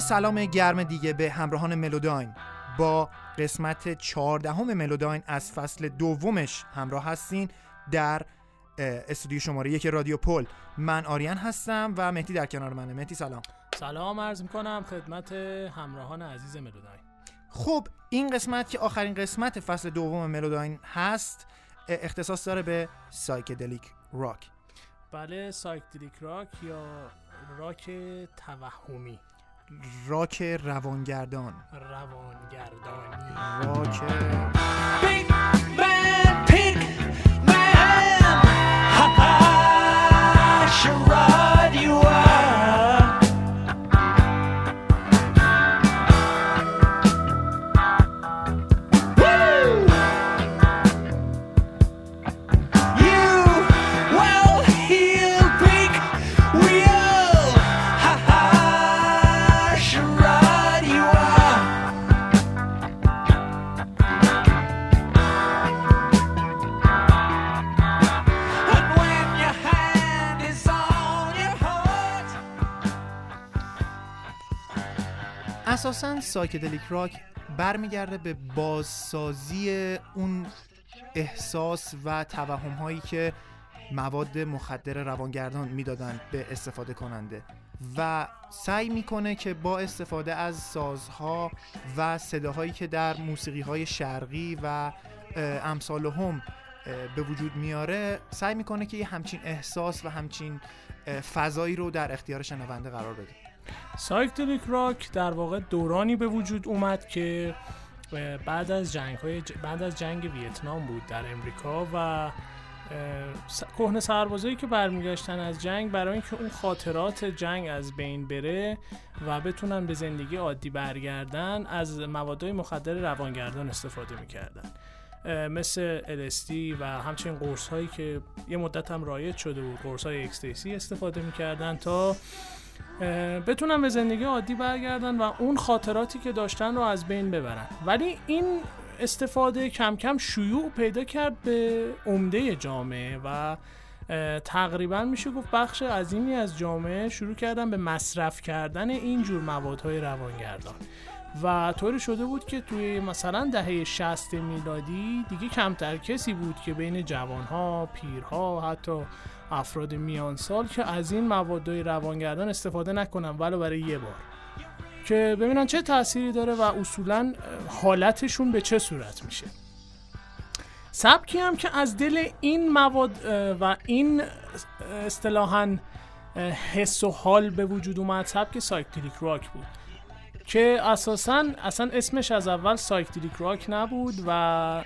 یه سلام گرم دیگه به همراهان ملوداین. با قسمت چهاردهم ملوداین از فصل دومش همراه هستین در استودیو شماره یک رادیو پل. من آریان هستم و مهدی در کنار منه. مهدی سلام. سلام عرض می‌کنم خدمت همراهان عزیز ملوداین. خب این قسمت که آخرین قسمت فصل دوم ملوداین هست اختصاص داره به psychedelic rock. بله سایکدلیک راک یا راک توهمی. راک روانگردان. روانگردانی. راک Pink اساسا سایکدلیک راک برمیگرده به بازسازی اون احساس و توهم هایی که مواد مخدر روانگردان می‌دادن به استفاده کننده و سعی می‌کنه که با استفاده از سازها و صداهایی که در موسیقی های شرقی و امثال هم به وجود میاره سعی می‌کنه که یه همچین احساس و همچین فضایی رو در اختیار شنونده قرار بده. سایکدلیک راک در واقع دورانی به وجود اومد که بعد از جنگ های بعد از جنگ ویتنام بود در امریکا و س- کهنه سربازایی که برمیگشتن از جنگ برای اینکه اون خاطرات جنگ از بین بره و بتونن به زندگی عادی برگردن از موادهای مخدر روانگردان استفاده می‌کردن. مثل LSD و همچنین قرص هایی که یه مدت هم رایج شده بود قرص های اکستیسی استفاده می‌کردن تا بتونن به زندگی عادی برگردن و اون خاطراتی که داشتن رو از بین ببرن. ولی این استفاده کم کم شیوع پیدا کرد به عمده جامعه و تقریبا میشه گفت بخش عظیمی از جامعه شروع کردن به مصرف کردن این جور موادهای روانگردان. و طوری شده بود که توی مثلا دهه 60 میلادی دیگه کمتر کسی بود که بین جوانها، پیرها، حتی افراد میان سال که از این موادهای روانگردان استفاده نکنن ولو برای یه بار. که ببینن چه تأثیری داره و اصولا حالتشون به چه صورت میشه. سبکی هم که از دل این مواد و این اصطلاحا حس و حال به وجود اومد سبک psychedelic rock بود. که اساسا اصلا اسمش از اول psychedelic rock نبود و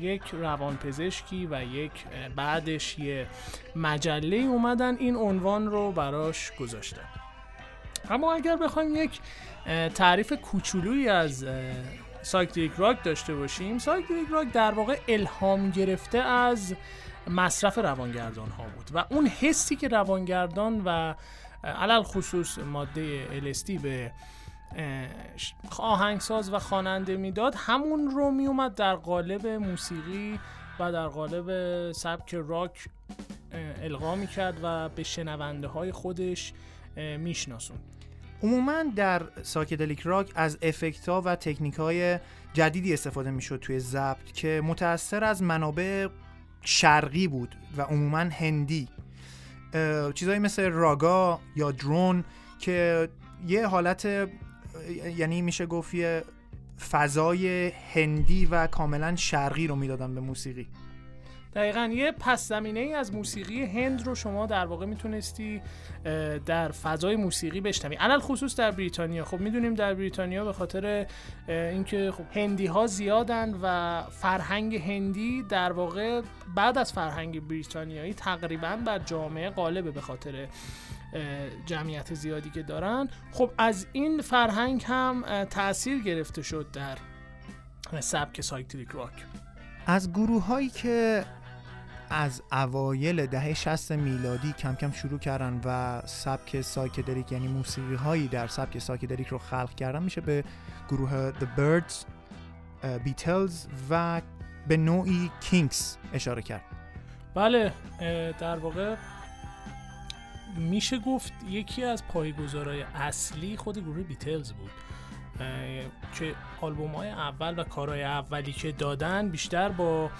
یک روانپزشکی و یک بعدش یه مجله اومدن این عنوان رو براش گذاشتن. اما اگر بخوایم یک تعریف کوچولویی از psychedelic rock داشته باشیم psychedelic rock در واقع الهام گرفته از مصرف روانگردان ها بود و اون حسی که روانگردان و علی الخصوص ماده LSD به آهنگساز و خواننده می‌داد همون رو میومد در قالب موسیقی و در قالب سبک راک القا می‌کرد و به شنونده های خودش میشناسون. عموما در ساکدلیک راک از افکت ها و تکنیک های جدیدی استفاده می‌شد توی ضبط که متأثر از منابع شرقی بود و عموما هندی. چیزایی مثل راگا یا درون که یه حالت یعنی میشه گفت یه فضای هندی و کاملا شرقی رو می‌دادن به موسیقی. دقیقا یه پس زمینه ای از موسیقی هند رو شما در واقع می‌تونستی در فضای موسیقی بشنوی. علل خصوص در بریتانیا. خب می‌دونیم در بریتانیا به خاطر اینکه خب هندی ها زیادن و فرهنگ هندی در واقع بعد از فرهنگ بریتانیایی تقریبا بر جامعه غالبه به خاطر جمعیت زیادی که دارن. خب از این فرهنگ هم تاثیر گرفته شد در سبک psychedelic rock. از گروه هایی که از اوایل دهه 60 میلادی کم کم شروع کردن و سبک psychedelic یعنی موسیقی هایی در سبک psychedelic رو خلق کردن میشه به گروه The Byrds, بیتلز و به نوعی کینکس اشاره کرد. بله در واقع میشه گفت یکی از پایه‌گذارای اصلی خود گروه بیتلز بود که آلبوم های اول و کارهای اولی که دادن بیشتر با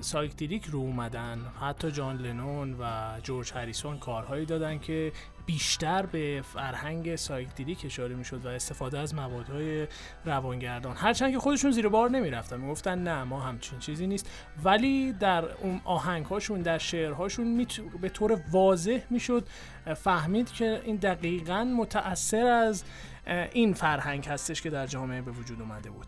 psychedelic رو اومدن. حتی جان لنون و جورج هریسون کارهایی دادن که بیشتر به فرهنگ psychedelic اشاره می‌شد و استفاده از موادهای روانگردان. هرچند که خودشون زیر بار نمی‌رفتن می‌گفتن نه ما همچین چیزی نیست. ولی در اون آهنگهاشون در شعرهاشون میت... به طور واضح می‌شد فهمید که این دقیقا متأثر از این فرهنگ هستش که در جامعه به وجود اومده بود.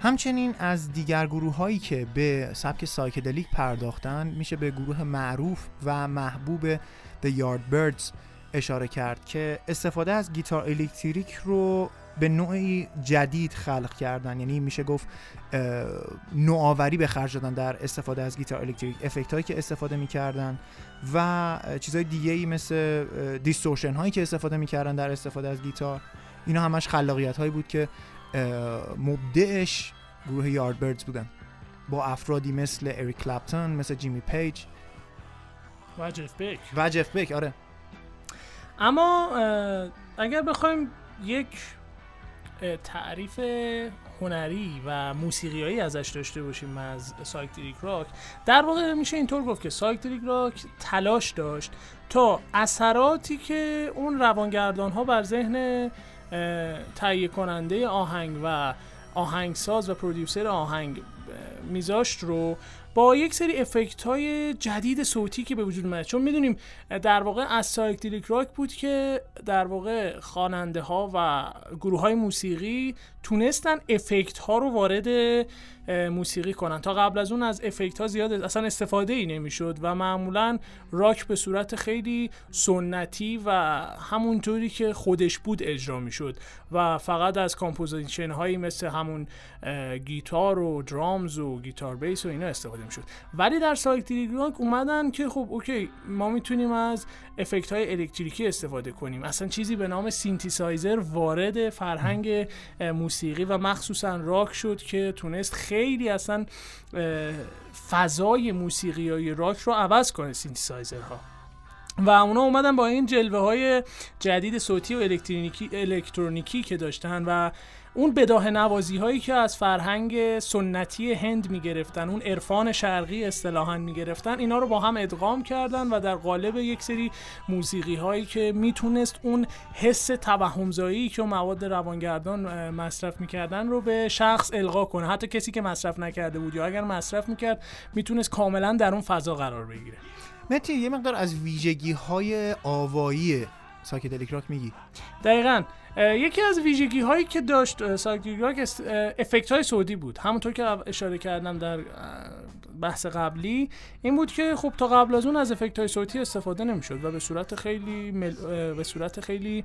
همچنین از دیگر گروه هایی که به سبک psychedelic پرداختن میشه به گروه معروف و محبوب The Yardbirds اشاره کرد که استفاده از گیتار الکتریک رو به نوعی جدید خلق کردن. یعنی میشه گفت نوآوری به خرج دادن در استفاده از گیتار الکتریک. افکت هایی که استفاده می‌کردن و چیزهای دیگه ای مثل distortion هایی که استفاده می‌کردن در استفاده از گیتار. اینا همش خلاقیت هایی بود که مبدعش گروه یاردبردز بودن. با افرادی مثل اریک کلپتون مثل جیمی پیج و جف بک و جف بک آره. اما اگر بخوایم یک تعریف هنری و موسیقیایی ازش داشته باشیم از psychedelic rock در واقع میشه اینطور گفت که psychedelic rock تلاش داشت تا اثراتی که اون روانگردان ها بر ذهن تهیه کننده آهنگ و آهنگساز و producer آهنگ میذاشت رو با یک سری افکت های جدید صوتی که به وجود اومد چون می‌دونیم در واقع از psychedelic rock بود که در واقع خواننده ها و گروه های موسیقی تونستن افکت ها رو وارد موسیقی کنن. تا قبل از اون از افکت ها زیاد اصلا استفاده ای نمی‌شد و معمولا راک به صورت خیلی سنتی و همونطوری که خودش بود اجرا می‌شد. و فقط از composition هایی مثل همون گیتار و drums و گیتار بیس و اینا استفاده می‌شد. ولی در psychedelic rock اومدن که خب okay ما می‌تونیم از افکت های الکتریکی استفاده کنیم. اصلا چیزی به نام سینتیسایزر وارد فرهنگ موسیقی و مخصوصا راک شد که تونست خیلی اصلا اه، فضای موسیقی راک رو عوض کنه سینتیسایزرها. و اونا اومدن با این جلوه های جدید صوتی و الکترونیکی, الکترونیکی که داشتن و اون بداهه نوازی هایی که از فرهنگ سنتی هند می‌گرفتن اون عرفان شرقی اصطلاحا می‌گرفتن اینا رو با هم ادغام کردن و در قالب یک سری موسیقی هایی که می‌تونست اون حس توهمزایی که مواد روانگردان مصرف می‌کردن رو به شخص القا کنه. حتی کسی که مصرف نکرده بود یا اگر مصرف می‌کرد می‌تونست کاملا در اون فضا قرار بگیره. متی یه مقدار از ویژگی های آوایی psychedelic rock میگی. دقیقا. یکی از ویژگی هایی که داشت اه، psychedelic rock است- اه، افکت های صوتی بود. همونطور که اشاره کردم در بحث قبلی این بود که خب تا قبل از اون از افکت های صوتی استفاده نمی‌شد و به صورت خیلی مل... به صورت خیلی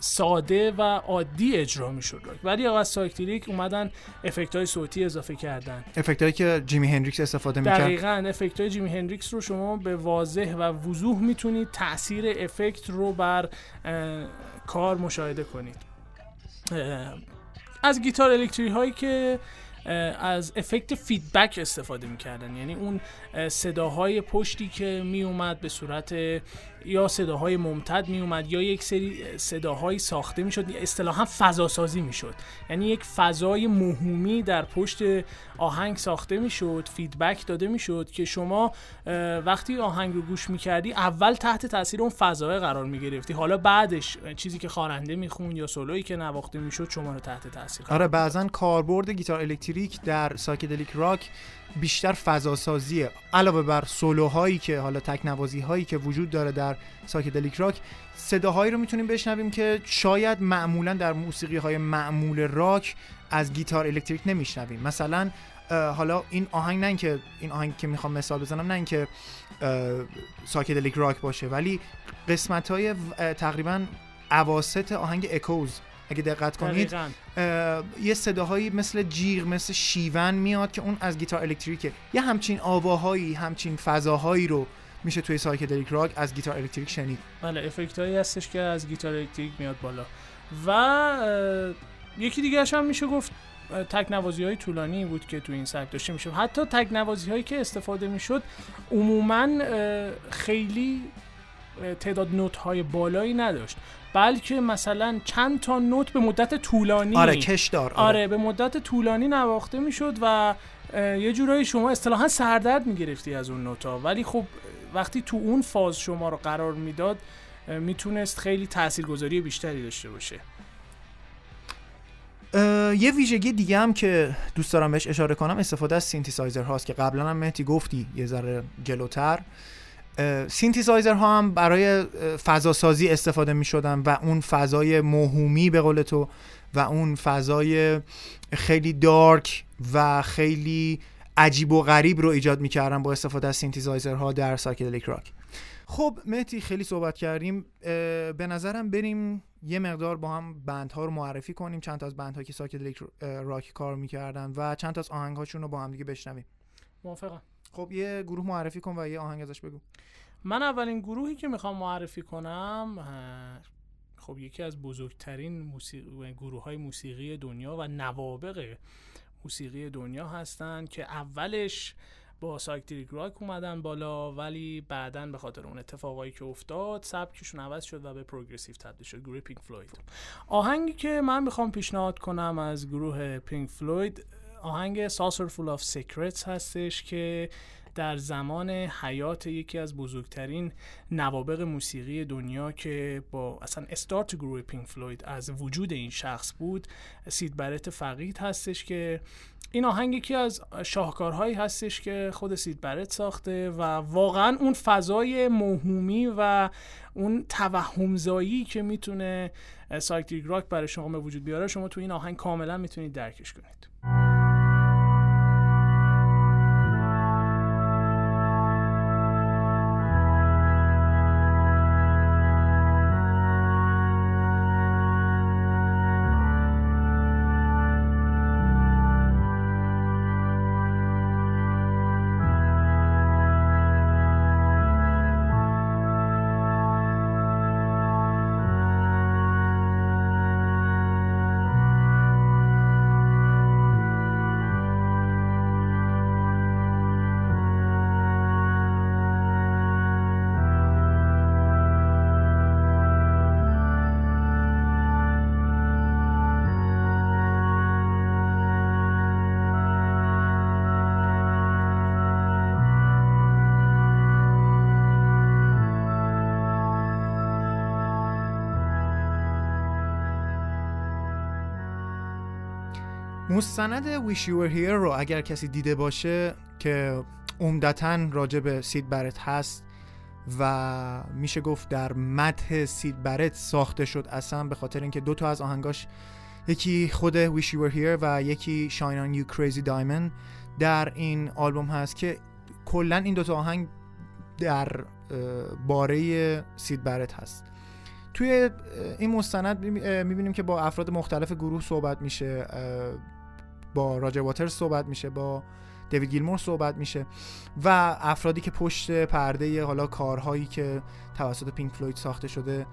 ساده و عادی اجرا می‌شد. ولی آقا از psychedelic اومدن افکت های صوتی اضافه کردن. افکت هایی که جیمی هندریکس استفاده می‌کرد؟ دقیقا افکت های جیمی هندریکس رو شما به واضح و وضوح می‌تونید تاثیر افکت رو بر کار مشاهده کنید. از گیتار الکتریک هایی که از افکت feedback استفاده می‌کردن. یعنی اون اه، صداهای پشتی که میومد به صورت یا صداهای ممتد میومد یا یک سری صداهایی ساخته می‌شد اصطلاحا فضا سازی می‌شد. یعنی یک فضای موهومی در پشت آهنگ ساخته می‌شد feedback داده می‌شد که شما وقتی آهنگ رو گوش می‌کردی اول تحت تاثیر اون فضای قرار می‌گرفتی. حالا بعدش چیزی که خواننده می‌خوند یا سولویی که نواخته می‌شد شما رو تحت تاثیر آره بعضا کاربرد گیتار الکتریک در psychedelic rock بیشتر فضا سازیه علاوه بر سولوهایی که حالا تکنوازی هایی که وجود داره در psychedelic rock صداهایی رو می‌تونیم بشنویم که شاید معمولا در موسیقی های معمول راک از گیتار الکتریک نمیشنویم. مثلا حالا این آهنگ نه اینکه این آهنگ که می‌خوام مثال بزنم نه اینکه psychedelic rock باشه ولی قسمت های تقریبا اواسط آهنگ Echoes اگه دقت کنید یه صداهایی مثل جیغ مثل شیون میاد که اون از گیتار الکتریکه. یه همچین آواهایی همچین فضاهایی رو میشه توی psychedelic rock از گیتار الکتریک شنید. بله effect هایی هستش که از گیتار الکتریک میاد بالا. و یکی دیگه هم میشه گفت اه، تکنوازی های طولانی بود که تو این سبک داشته میشه حتی تکنوازی هایی که استفاده می‌شد عموما خیلی تعداد نوت های بالایی نداشت. بلکه مثلا چند تا نوت به مدت طولانی. آره کشدار آره, آره به مدت طولانی نواخته می‌شد و یه جورایی شما اصطلاحا سردرد می‌گرفتی از اون نوتا ولی خب وقتی تو اون فاز شما رو قرار می‌داد می‌تونست خیلی تاثیرگذاری بیشتری داشته باشه. یه ویژگی دیگه هم که دوست دارم بهش اشاره کنم استفاده از سینتیسایزر هاست که قبلا هم مهدی گفتی یه ذره جلوتر. سینتیسایزر ها هم برای اه، فضا سازی استفاده می شدن و اون فضای موهومی به قول تو و اون فضای خیلی dark و خیلی عجیب و غریب رو ایجاد می‌کردن با استفاده از سینتیسایزر ها در psychedelic rock. خب مهدی خیلی صحبت کردیم. به نظرم بریم یه مقدار با هم band ها رو معرفی کنیم. چند تا از band هایی که psychedelic rock کار می‌کردن و چند تا از آهنگهاشون رو با هم دیگه بشنویم. موافقم. خب یه گروه معرفی کن و یه آهنگ ازش بگو. من اولین گروهی که می‌خوام معرفی کنم خب یکی از بزرگترین موسیقی گروه های موسیقی دنیا و نوابغ موسیقی دنیا هستن که اولش با psychedelic rock اومدن بالا ولی بعدا به خاطر اون اتفاقایی که افتاد سبکشون عوض شد و به progressive تبدیل شد گروه Pink Floyd. آهنگی که من می‌خوام پیشنهاد کنم از گروه Pink Floyd آهنگ Saucerful of Secrets هستش که در زمان حیات یکی از بزرگترین نوابغ موسیقی دنیا که با اصلا استارت گروه Pink Floyd از وجود این شخص بود Syd Barrett فقید هستش که این آهنگ یکی از شاهکارهایی هستش که خود Syd Barrett ساخته و واقعا اون فضای موهومی و اون توهمزایی که می‌تونه سایکدلیک راک برای شما به وجود بیاره شما تو این آهنگ کاملا می‌تونید درکش کنید. مستند Wish You Were Here رو اگر کسی دیده باشه که عمدتا راجع به سید برت هست و میشه گفت در متح سید برت ساخته شد اصلا به خاطر اینکه دو تا از آهنگاش یکی خود Wish You Were Here و یکی Shine On You Crazy Diamond در این آلبوم هست که کلا این دوتا آهنگ در باره سید برت هست. توی این مستند می‌بینیم که با افراد مختلف گروه صحبت میشه با راجر واترز صحبت میشه با دیوید گیلمور صحبت میشه و افرادی که پشت پرده حالا کارهایی که توسط پینک فلوید ساخته شده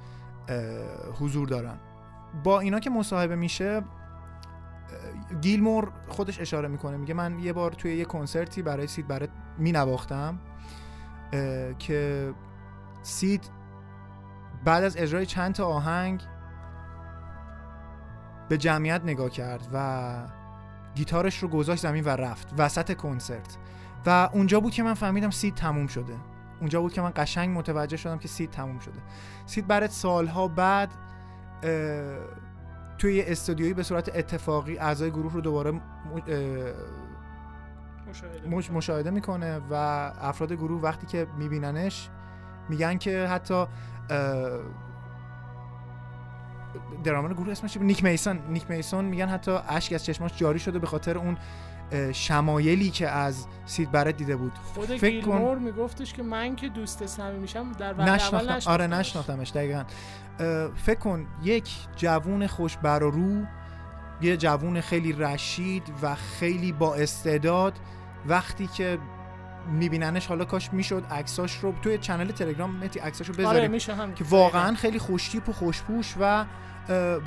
حضور دارن. با اینا که مصاحبه میشه گیلمور خودش اشاره می‌کنه میگه من یه بار توی یه کنسرتی برای سید برات مینواختم که سید بعد از اجرای چند تا آهنگ به جمعیت نگاه کرد و گیتارش رو گذاشت زمین و رفت وسط کنسرت. و اونجا بود که من فهمیدم سید تموم شده. اونجا بود که من قشنگ متوجه شدم که سید تموم شده. سید برات سالها بعد توی یه استودیویی به صورت اتفاقی اعضای گروه رو دوباره م- اه، مش- مشاهده می‌کنه و افراد گروه وقتی که میبیننش میگن که حتی درامر گروه اسمش؟ نیک میسون نیک میسون میگن حتی اشک از چشماش جاری شده به خاطر اون شمایلی که از سید برات دیده بود خود فکر کن- میگفتش که من که دوست صمیمی میشم در وهله اول نشناختم آره نشناختمش. دقیقا فکر کن یک جوون خوش بر و رو یه جوون خیلی رشید و خیلی با استعداد وقتی که میبیننش حالا کاش می‌شد عکساش رو توی چنل تلگرام متی عکساش رو آره بذاریم میشه هم که واقعا خیلی خوشتیپ و خوشپوش و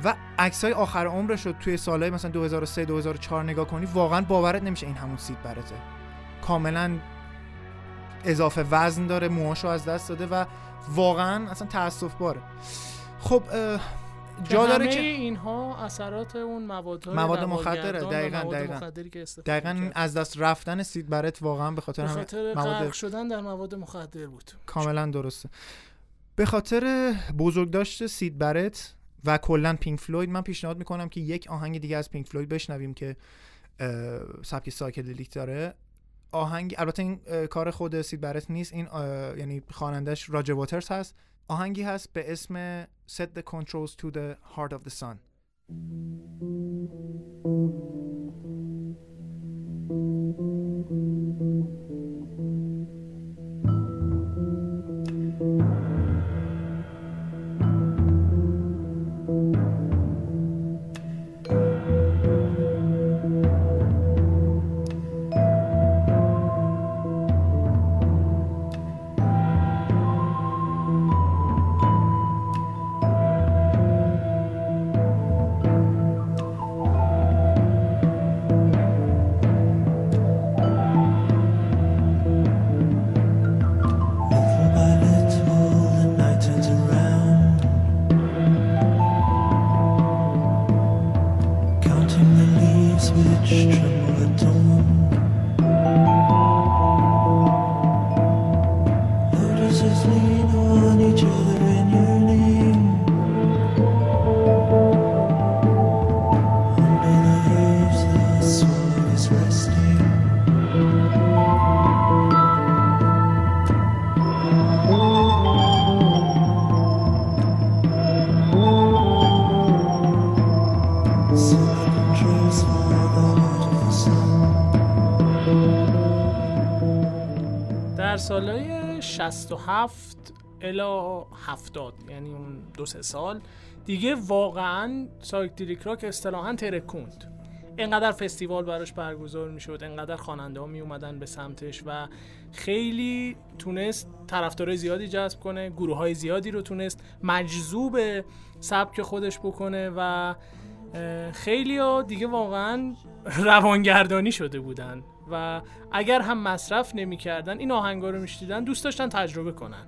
و عکسای آخر عمرش رو توی سالهای مثلا 2003 2004 نگاه کنی واقعا باورت نمیشه این همون سید برته. کاملا اضافه وزن داره موهاشو از دست داده و واقعا اصلا تاسف باره. خب جا داره که اینها اثرات اون مواد مواد مخدره، دقیقاً، دقیقاً. مخدری که استفاده دقیقا می‌کرد. از دست رفتن Syd Barrett واقعا به خاطر خاطر مواد شدن در مواد مخدر بود کاملا درسته به خاطر بزرگداشت Syd Barrett و کلا Pink Floyd من پیشنهاد می‌کنم که یک آهنگ دیگه از Pink Floyd بشنویم که سبک psychedelic داره آهنگ البته این کار خود Syd Barrett نیست این یعنی خوانندش راجر واترز هست آهنگی هست به اسم Set the Controls to the Heart of the Sun 67 الا 70 یعنی اون دو سه سال. دیگه واقعا سایکدلیک راک اصطلاحا ترکوند. انقدر فستیوال براش برگزار می‌شد انقدر خواننده ها می اومدن به سمتش و خیلی تونست طرفدار زیادی جذب کنه گروه های زیادی رو تونست مجذوب سبک خودش بکنه و خیلی ها دیگه واقعا روانگردانی شده بودن. و اگر هم مصرف نمی‌کردن این آهنگا رو میشنیدن دوست داشتن تجربه کنن.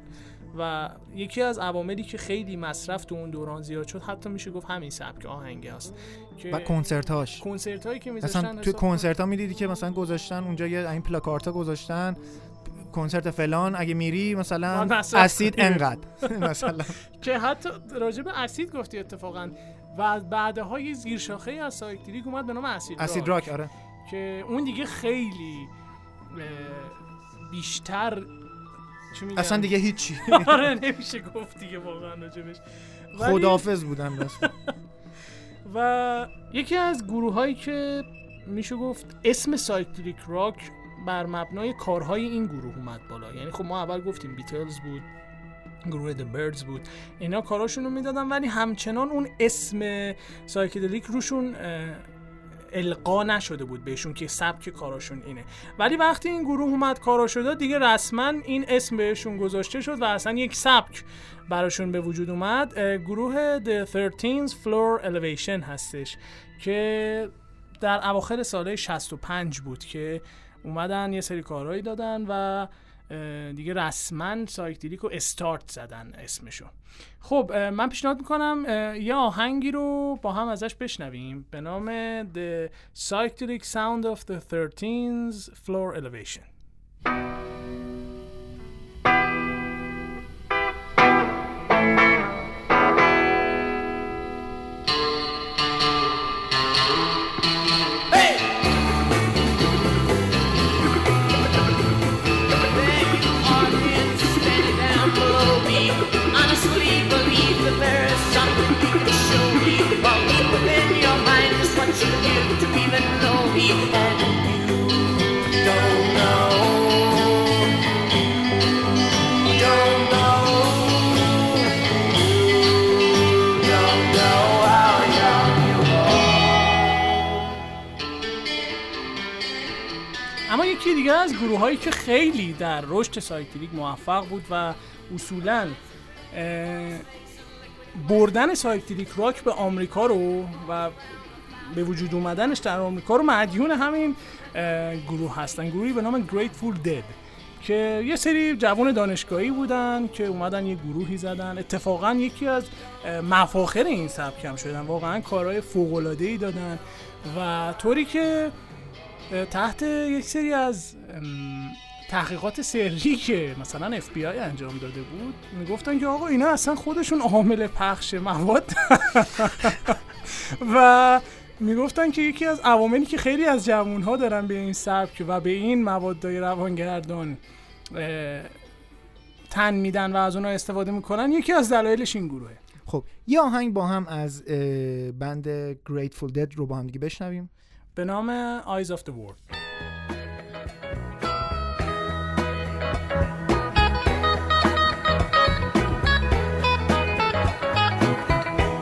و یکی از عواملی که خیلی مصرف تو اون دوران زیاد شد حتی میشه گفت همین سبک آهنگ هست که و کنسرت هاش کنسرت هایی که میذاشتن مثلا تو کنسرت ها می‌دیدی که مثلا گذاشتن اونجا یه این پلاکارت ها گذاشتن کنسرت فلان اگه میری مثلا acid. انقدر. مثلا. که حتی راجع به acid گفتی اتفاقا. و بعدها یه زیرشاخه از psychedelic اومد به نام acid, acid rock آره. که اون دیگه خیلی بیشتر؟ اصلا دیگه هیچی. آره نمیشه گفت دیگه واقعا راجبش. ولی- خدافظ بودن بس و یکی از گروه هایی که میشه گفت اسم سایکدلیک راک بر مبنای کارهای این گروه اومد بالا. یعنی خب ما اول گفتیم بیتلز بود گروه The Birds بود. اینا کاراشون رو می‌دادن ولی همچنان اون اسم psychedelic روشون القا نشده بود بهشون که سبک کاراشون اینه. ولی وقتی این گروه اومد کارا شده دیگه رسما این اسم بهشون گذاشته شد و اصلا یک سبک براشون به وجود اومد. گروه The 13th Floor Elevators هستش که در اواخر سالهای 65 بود که اومدن یه سری کارهایی دادن و دیگه رسما psychedelic رو استارت زدن اسمشو. خب من پیشنهاد می‌کنم یه آهنگی رو با هم ازش بشنویم. به نام The Psychedelic Sound of the 13th Floor Elevation. دیگه از گروه هایی که خیلی در رشد psychedelic موفق بود و اصولا بردن psychedelic rock به آمریکا رو و به وجود اومدنش در آمریکا رو مدیون همین گروه هستن. گروهی به نام Grateful Dead که یه سری جوان دانشگاهی بودن که اومدن یه گروهی زدن. اتفاقا یکی از مفاخر این سبک هم شدن. واقعا کارهای فوق ای دادن و طوری که تحت یک سری از تحقیقات سری که مثلا اف بی آی انجام داده بود می‌گفتن که آقا اینا اصلا خودشون عامل پخش مواد. و می‌گفتن که یکی از عواملی که خیلی از جوانها دارن به این سبک و به این موادهای روانگردان تن میدن و از اونها استفاده می‌کنن یکی از دلایلش این گروهه. خب یه آهنگ با هم از بند Grateful Dead رو با هم دیگه بشنویم. به نام Eyes of the World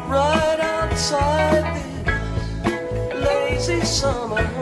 right outside this lazy summer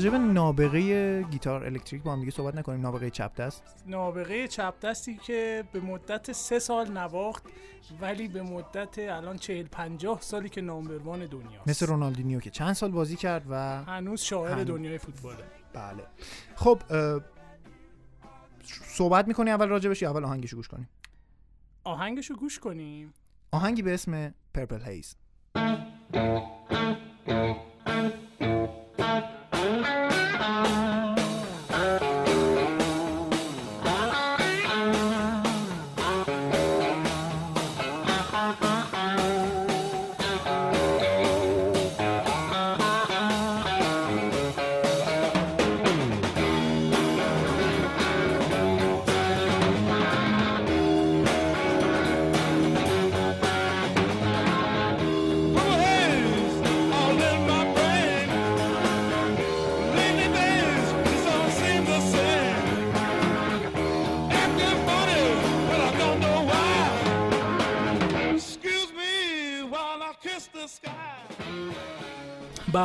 متی راجب نابغه گیتار الکتریک با هم دیگه صحبت نکنیم. نابغه چپ دست. نابغه چپ دستی که به مدت سه سال نواخت ولی به مدت الان چهل پنجاه سالی که نامبروان دنیاست. مثل رونالدینیو که چند سال بازی کرد و هنوز شاعر هنوز. دنیای فوتباله. بله. خب صحبت می‌کنی اول راجبش یا اول آهنگشو گوش کنیم؟ آهنگشو گوش کنیم. آهنگی به اسم پرپل هیز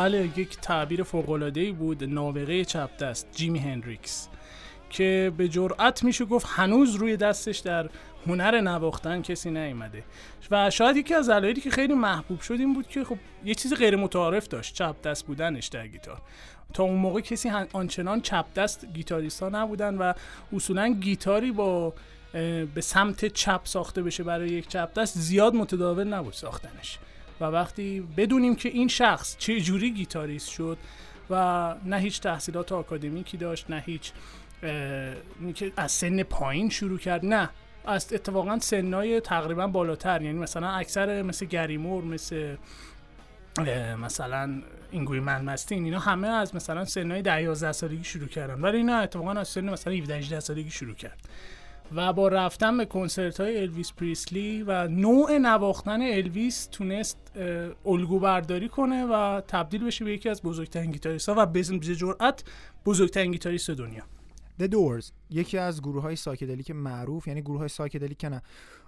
بله یک تعبیر فوق‌العاده‌ای بود نابغه چپ دست جیمی هندریکس که به جرأت میشه گفت هنوز روی دستش در هنر نواختن کسی نیومده. و شاید یکی از دلایلی که خیلی محبوب شد این بود که خب یه چیز غیر متعارف داشت چپ دست بودنش در گیتار. تا اون موقع کسی آنچنان چپ دست گیتاریست ها نبودن و اصولا گیتاری با به سمت چپ ساخته بشه برای یک چپ دست زیاد متداول نبود ساختنش. و وقتی بدونیم که این شخص چه جوری گیتاریست شد و نه هیچ تحصیلات آکادمیکی داشت نه هیچ که از سن پایین شروع کرد نه. از اتفاقا سنای تقریبا بالاتر یعنی مثلا اکثر مثل Gary Moore مثل مثلا Yngwie Malmsteen اینا همه از مثلا سنهای 10 11 سالگی شروع کردن. ولی نه اتفاقا از سن مثلا 17 18 سالگی شروع کرد. و با رفتن به کنسرت های Elvis Presley و نوع نواختن Elvis تونست الگو برداری کنه و تبدیل بشه به یکی از بزرگترین گیتاریست ها و به به جرأت بزرگترین گیتاریست دنیا. The Doors یکی از گروه های psychedelic معروف یعنی گروه های psychedelic که نه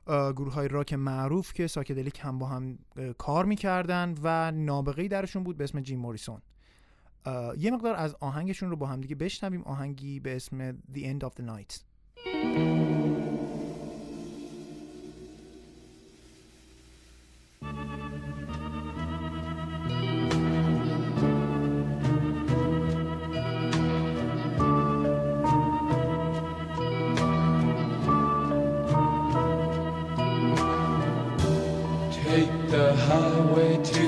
گروه های راک معروف که psychedelic هم با هم کار می‌کردن و نابغه‌ای درشون بود به اسم Jim Morrison. یه مقدار از آهنگشون رو با هم دیگه بشنویم. آهنگی به اسم End of the Night. Highway to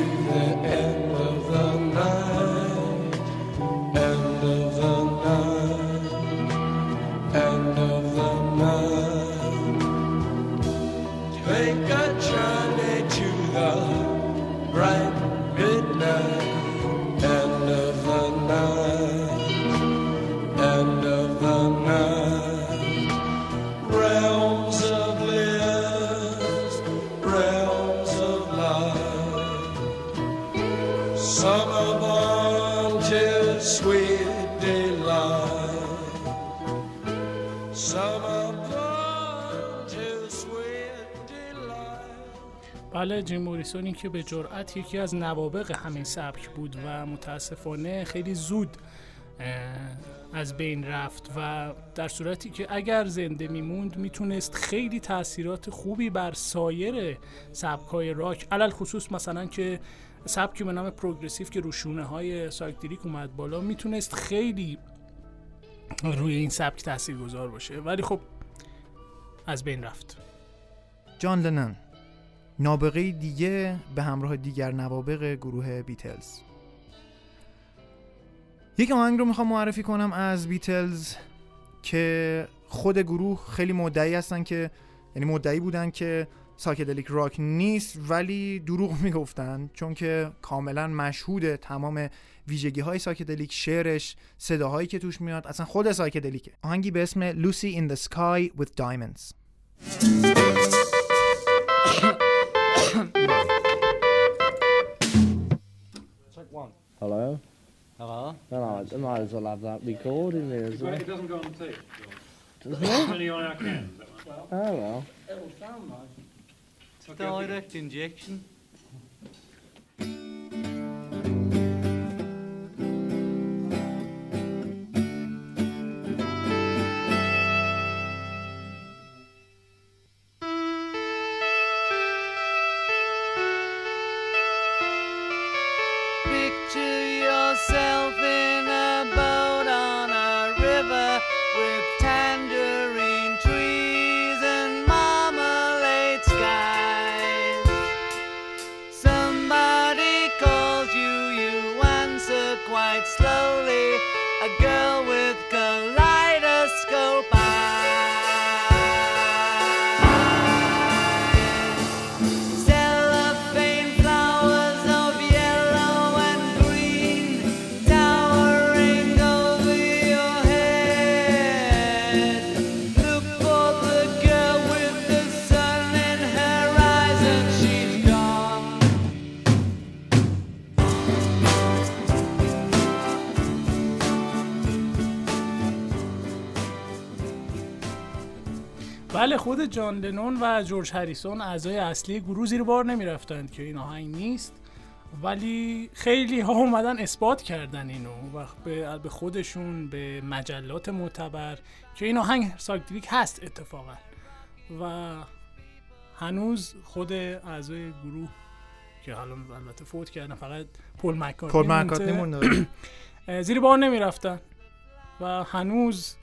موریسونی که به جرأت یکی از نوابق همین سبک بود و متاسفانه خیلی زود از بین رفت و در صورتی که اگر زنده میموند می‌تونست خیلی تاثیرات خوبی بر سایر سبکای راک علل خصوص مثلا که سبکی به نام پروگرسیو که روشونه های سایکدریک اومد بالا می‌تونست خیلی روی این سبک تاثیر گذار باشه. ولی خب از بین رفت. جان لنن. نابغه دیگه به همراه دیگر نوابق گروه بیتلز. یک آهنگ رو می‌خوام معرفی کنم از بیتلز که خود گروه خیلی مدعی هستن که یعنی مدعی بودن که ساکدلیک راک نیست ولی دروغ می‌گفتن. چون که کاملا مشهود تمام ویژگی های ساکدلیک شعرش صداهایی که توش میاد اصلا خود ساکدلیکه آهنگی به اسم Lucy in the Sky with Diamonds. Hello? Hello? Well, I might as well have that recording there as well. It doesn't go on tape. Doesn't it? Only on our cans. Oh, well. Direct injection. جان لنون و جورج هریسون اعضای اصلی گروه زیر بار نمی‌رفتند که این آهنگ نیست. ولی خیلی ها اومدن اثبات کردن اینو و به خودشون به مجلات معتبر که این آهنگ ساکدریک هست اتفاقا. و هنوز خود اعضای گروه که حالا البته فوت کردن فقط پل مکارتنی پل مکارتنی زیر بار نمی‌رفتن. و هنوز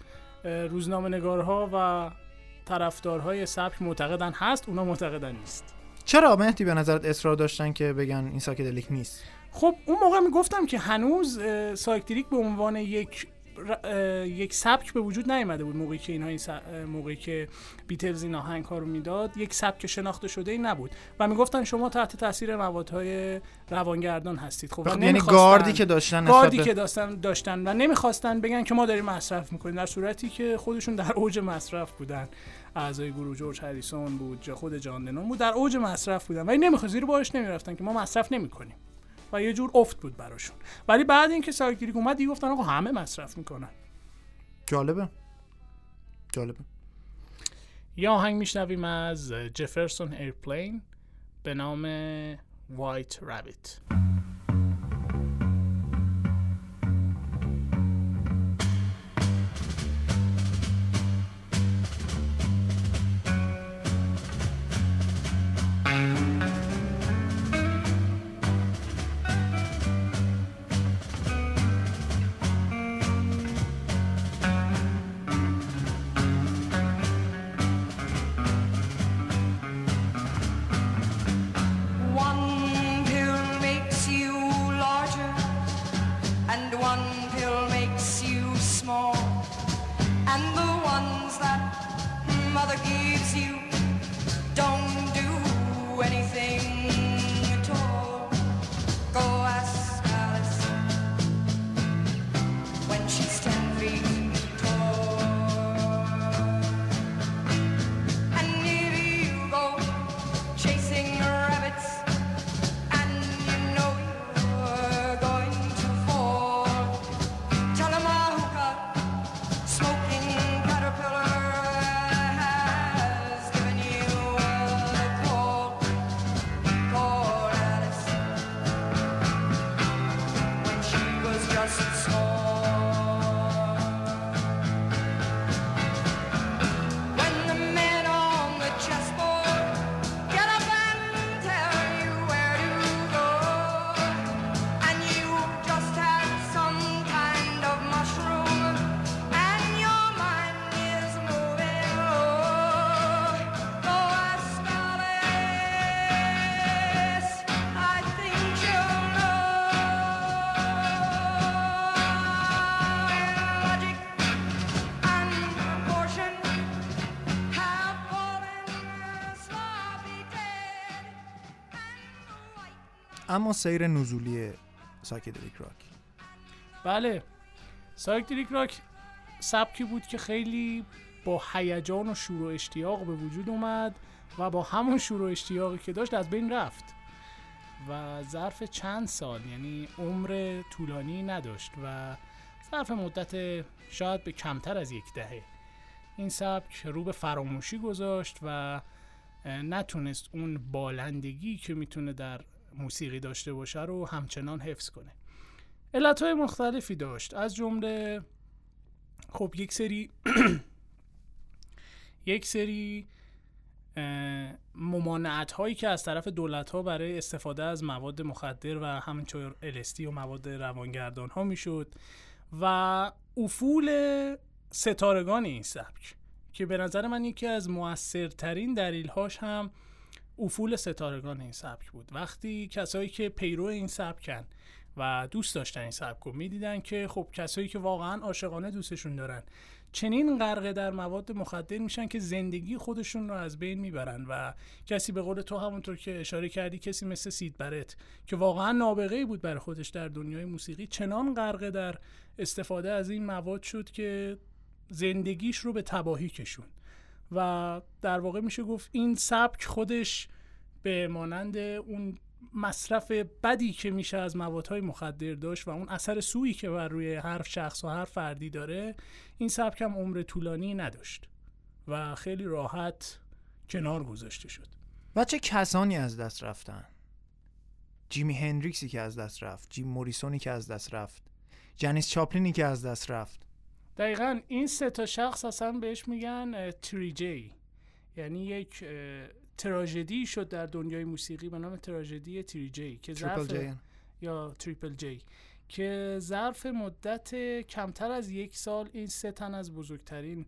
روزنامه نگارها و طرفدارهای سبک معتقدن هست اونا معتقدن نیست. چرا مهدی به نظرت اصرار داشتن که بگن این psychedelic نیست؟ خب اون موقع می‌گفتم که هنوز اه، psychedelic به عنوان یک یک سبک به وجود نیامده بود موقعی که اینها این س- موقعی که Beatles این آهنگ ها رو می‌داد یک سبک شناخته شده ای نبود. و می‌گفتن شما تحت تاثیر موادهای روانگردان هستید. خب یعنی نمی‌خواستن- گارد‌ی که داشتن گاردی که داشتن داشتن و نمی‌خواستن بگن که ما داریم مصرف می‌کنیم در صورتی که خودشون در اوج مصرف بودن. اعضای گروه جورج هریسون بود جا خود جان بود در اوج مصرف بودن. ولی نمی‌خواست زیر بارش نمی‌رفتن که ما مصرف نمی‌کنیم. و یه جور افت بود براشون. ولی بعد اینکه psychedelic اومد دیگه گفتن آقا همه مصرف می‌کنن. جالبه. جالبه. یه آهنگ میشنویم از Jefferson Airplane به نام White Rabbit اما سیر نزولی psychedelic rock. بله. psychedelic rock سبکی بود که خیلی با هیجان و شور و اشتیاق به وجود اومد و با همون شور و اشتیاقی که داشت از بین رفت و ظرف چند سال یعنی عمر طولانی نداشت و ظرف مدت شاید به کمتر از یک دهه. این سبک رو به فراموشی گذاشت و نتونست اون بالندگی که می‌تونه در موسیقی داشته باشه رو همچنان حفظ کنه. علت های مختلفی داشت. از جمله خب یک سری یک سری ممانعت هایی که از طرف دولت ها برای استفاده از مواد مخدر و همینطور LSD و مواد روانگردان ها می‌شد و افول ستارگان این سبک که به نظر من یکی از موثرترین دلیل هاش هم افول ستارگان این سبک بود. وقتی کسایی که پیرو این سبکن و دوست داشتن این سبک رو می‌دیدن که خب کسایی که واقعا عاشقانه دوستشون دارن چنین غرقه در مواد مخدر میشن که زندگی خودشون رو از بین می‌برن و کسی به قول تو همونطور که اشاره کردی کسی مثل سید برت که واقعا نابغه بود برای خودش در دنیای موسیقی چنان غرقه در استفاده از این مواد شد که زندگیش رو به تباهی کشون و در واقع میشه گفت این سبک خودش به مانند اون مصرف بدی که میشه از موادهای مخدر داشت و اون اثر سویی که بر روی هر شخص و هر فردی داره این سبک هم عمر طولانی نداشت و خیلی راحت کنار گذاشته شد. و چه کسانی از دست رفتن؟ جیمی هندریکسی که از دست رفت جیم موریسونی که از دست رفت جنیس چاپلینی که از دست رفت. دقیقا این سه تا شخص اصلا بهش میگن اه، تری جی یعنی یک تراژدی شد در دنیای موسیقی به نام تراژدی تری جی که ظرف جی یا تریپل جی که ظرف مدت کمتر از یک سال این سه تن از بزرگترین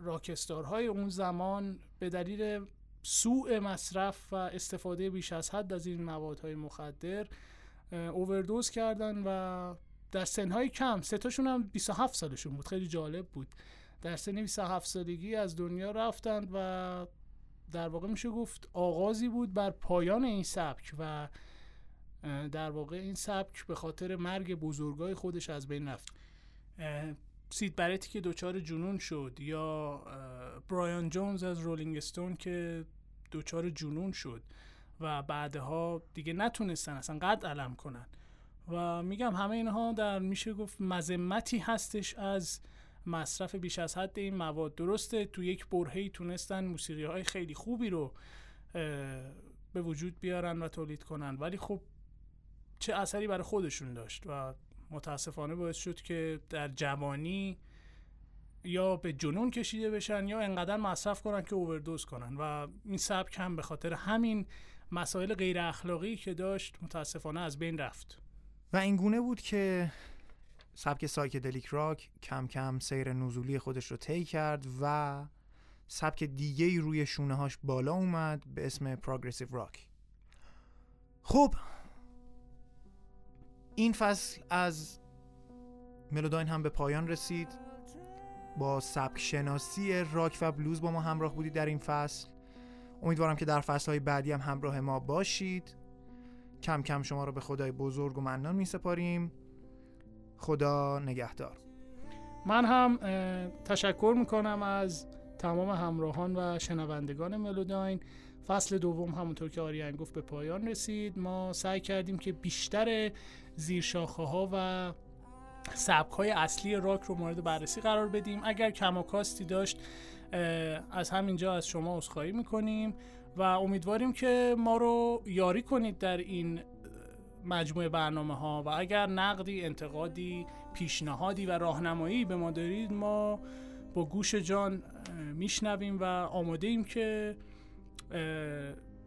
راکستارهای اون زمان به دلیل سوء مصرف و استفاده بیش از حد از این موادهای مخدر اووردوز کردن و در سنهای کم سه تاشون هم 27 سالشون بود. خیلی جالب بود. در سن 27 سالگی از دنیا رفتند و در واقع میشه گفت آغازی بود بر پایان این سبک و در واقع این سبک به خاطر مرگ بزرگای خودش از بین رفت. سید برتی که دچار جنون شد یا برایان جونز از رولینگ استون که دچار جنون شد و بعدها دیگه نتونستن اصلا قد علم کنن. و میگم همه اینها در میشه گفت مذمتی هستش از مصرف بیش از حد این مواد. درسته تو یک برهه‌ای تونستن موسیقی های خیلی خوبی رو به وجود بیارن و تولید کنن. ولی خب چه اثری برای خودشون داشت و متاسفانه باعث شد که در جوانی یا به جنون کشیده بشن یا انقدر مصرف کنن که اووردوز کنن. و این سبک هم به خاطر همین مسائل غیر اخلاقی که داشت متاسفانه از بین رفت. و این گونه بود که سبک psychedelic rock کم کم سیر نزولی خودش رو طی کرد و سبک دیگه ای روی شونه هاش بالا اومد به اسم progressive rock خب این فصل از ملوداین هم به پایان رسید. با سبک شناسی راک و بلوز با ما همراه بودید در این فصل. امیدوارم که در فصل های بعدی هم همراه ما باشید. کم کم شما رو به خدای بزرگ و منان می سپاریم خدا نگهدار. من هم تشکر می‌کنم از تمام همراهان و شنوندگان ملوداین. فصل دوم همونطور که آریان گفت به پایان رسید. ما سعی کردیم که بیشتر زیرشاخه ها و سبک های اصلی راک رو مورد بررسی قرار بدیم. اگر کم و کاستی داشت از همینجا از شما عذرخواهی می‌کنیم. و امیدواریم که ما رو یاری کنید در این مجموعه برنامه ها و اگر نقدی انتقادی پیشنهادی و راهنمایی به ما دارید ما با گوش جان میشنویم و آماده ایم که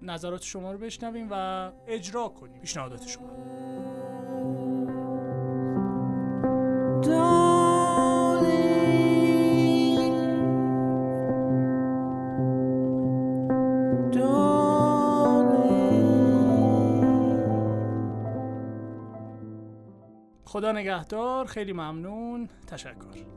نظرات شما رو بشنویم و اجرا کنیم. پیشنهادات شما. خدا نگهدار خیلی ممنون. تشکر.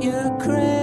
You're crazy.